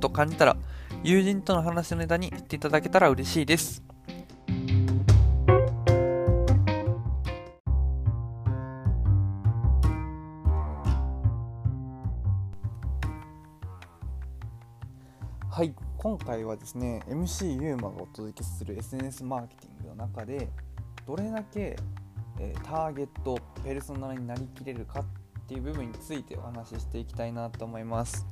と感じたら友人との話のネタにしていただけたら嬉しいです。はい、今回はですね、MC ユーマがお届けする SNS マーケティングの中で、どれだけ、えー、ターゲット、ペルソナになりきれるかっていう部分についてお話ししていきたいなと思います。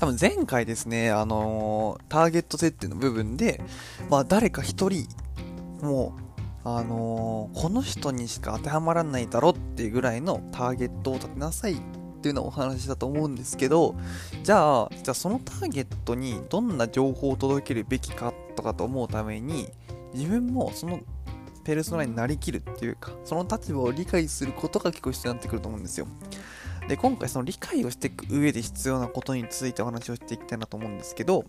多分前回ですね、あのー、ターゲット設定の部分で、まあ、誰か一人、もう、あのー、この人にしか当てはまらないだろっていうぐらいのターゲットを立てなさいっていうのをお話したと思うんですけど、じゃあ、じゃあそのターゲットにどんな情報を届けるべきかとかと思うために、自分もそのペルソナになりきるっていうか、その立場を理解することが結構必要になってくると思うんですよ。で、今回その理解をしていく上で必要なことについてお話をしていきたいなと思うんですけど、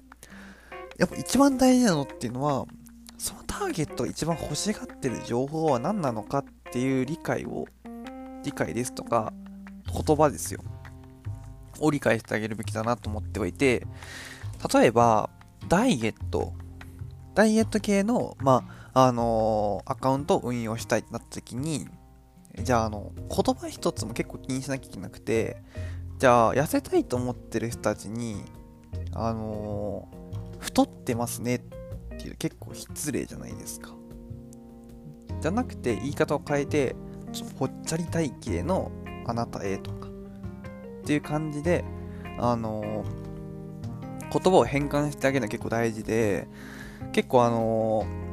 やっぱ一番大事なのっていうのは、そのターゲットが一番欲しがってる情報は何なのかっていう理解を、理解ですとか、言葉ですよ。を理解してあげるべきだなと思っておいて、例えば、ダイエット、ダイエット系の、まあ、あのー、アカウントを運用したいってなった時に、じゃあ、あの、言葉一つも結構気にしなきゃいけなくて、じゃあ、痩せたいと思ってる人たちに、あの、太ってますねっていう結構失礼じゃないですか。じゃなくて、言い方を変えて、ちょぽっちゃり体型のあなたへとか、っていう感じで、あの、言葉を変換してあげるのは結構大事で、結構あのー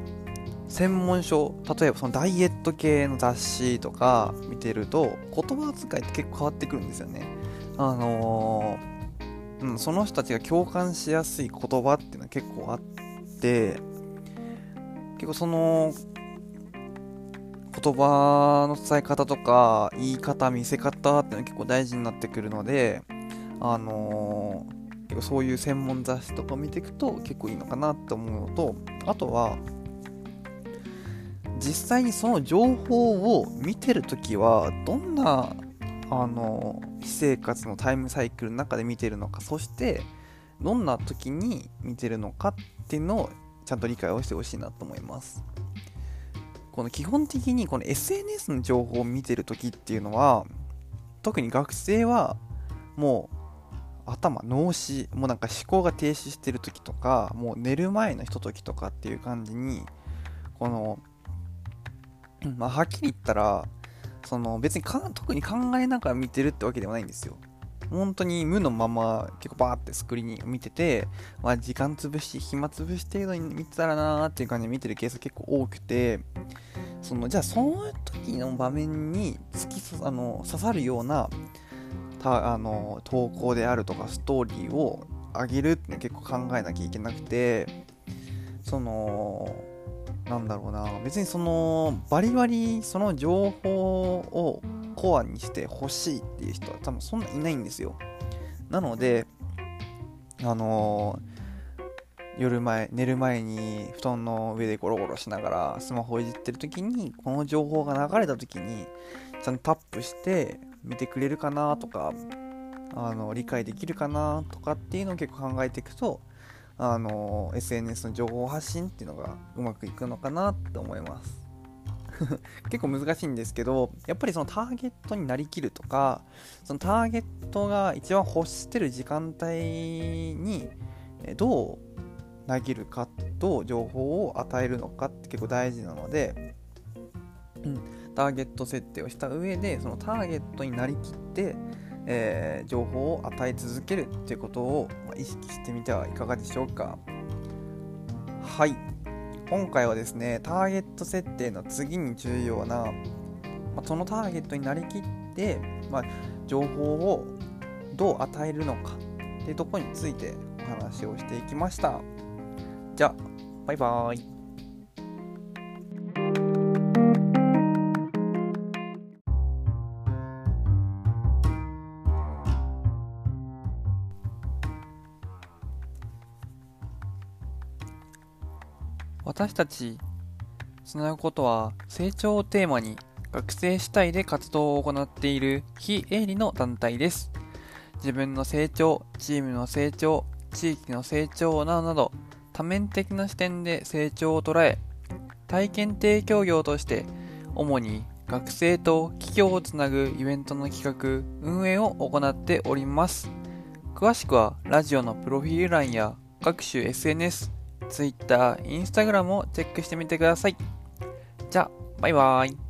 専門書例えばそのダイエット系の雑誌とか見てると言葉遣いって結構変わってくるんですよね。あのー、うん、その人たちが共感しやすい言葉っていうのは結構あって結構その言葉の伝え方とか言い方見せ方っていうのは結構大事になってくるのであのー、結構そういう専門雑誌とか見ていくと結構いいのかなって思うのとあとは実際にその情報を見てるときはどんなあの私生活のタイムサイクルの中で見てるのかそしてどんな時に見てるのかっていうのをちゃんと理解をしてほしいなと思います。この基本的にこの SNS の情報を見てる時っていうのは特に学生はもう頭脳死もうなんか思考が停止してる時とかもう寝る前のひとときとかっていう感じにこのまあ、はっきり言ったら、その別に特に考えながら見てるってわけではないんですよ。本当に無のまま結構バーってスクリーン見てて、まあ、時間潰し、暇潰し程度に見てたらなーっていう感じで見てるケース結構多くて、そのじゃあその時の場面に突きあの刺さるようなたあの投稿であるとかストーリーを上げるって結構考えなきゃいけなくて、そのなんだろうな。別にそのバリバリその情報をコアにしてほしいっていう人は多分そんないないんですよ。なのであのー、夜前寝る前に布団の上でゴロゴロしながらスマホいじってる時にこの情報が流れた時にちゃんとタップして見てくれるかなとかあの理解できるかなとかっていうのを結構考えていくとあの SNS の情報発信っていうのがうまくいくのかなって思います。結構難しいんですけどやっぱりそのターゲットになりきるとかそのターゲットが一番欲してる時間帯にどう投げるかどう情報を与えるのかって結構大事なので、うん、ターゲット設定をした上でそのターゲットになりきってえー、情報を与え続けるっていうことを、ま意識してみてはいかがでしょうか。はい。今回はですねターゲット設定の次に重要な、まあ、そのターゲットになりきって、まあ、情報をどう与えるのかっていうとこについてお話をしていきました。じゃあバイバーイ。私たちつなぐことは成長をテーマに学生主体で活動を行っている非営利の団体です。自分の成長、チームの成長、地域の成長などなど多面的な視点で成長を捉え、体験提供業として主に学生と企業をつなぐイベントの企画、運営を行っております。詳しくはラジオのプロフィール欄や各種 SNS、Twitter、Instagram をチェックしてみてください。じゃあ、バイバーイ。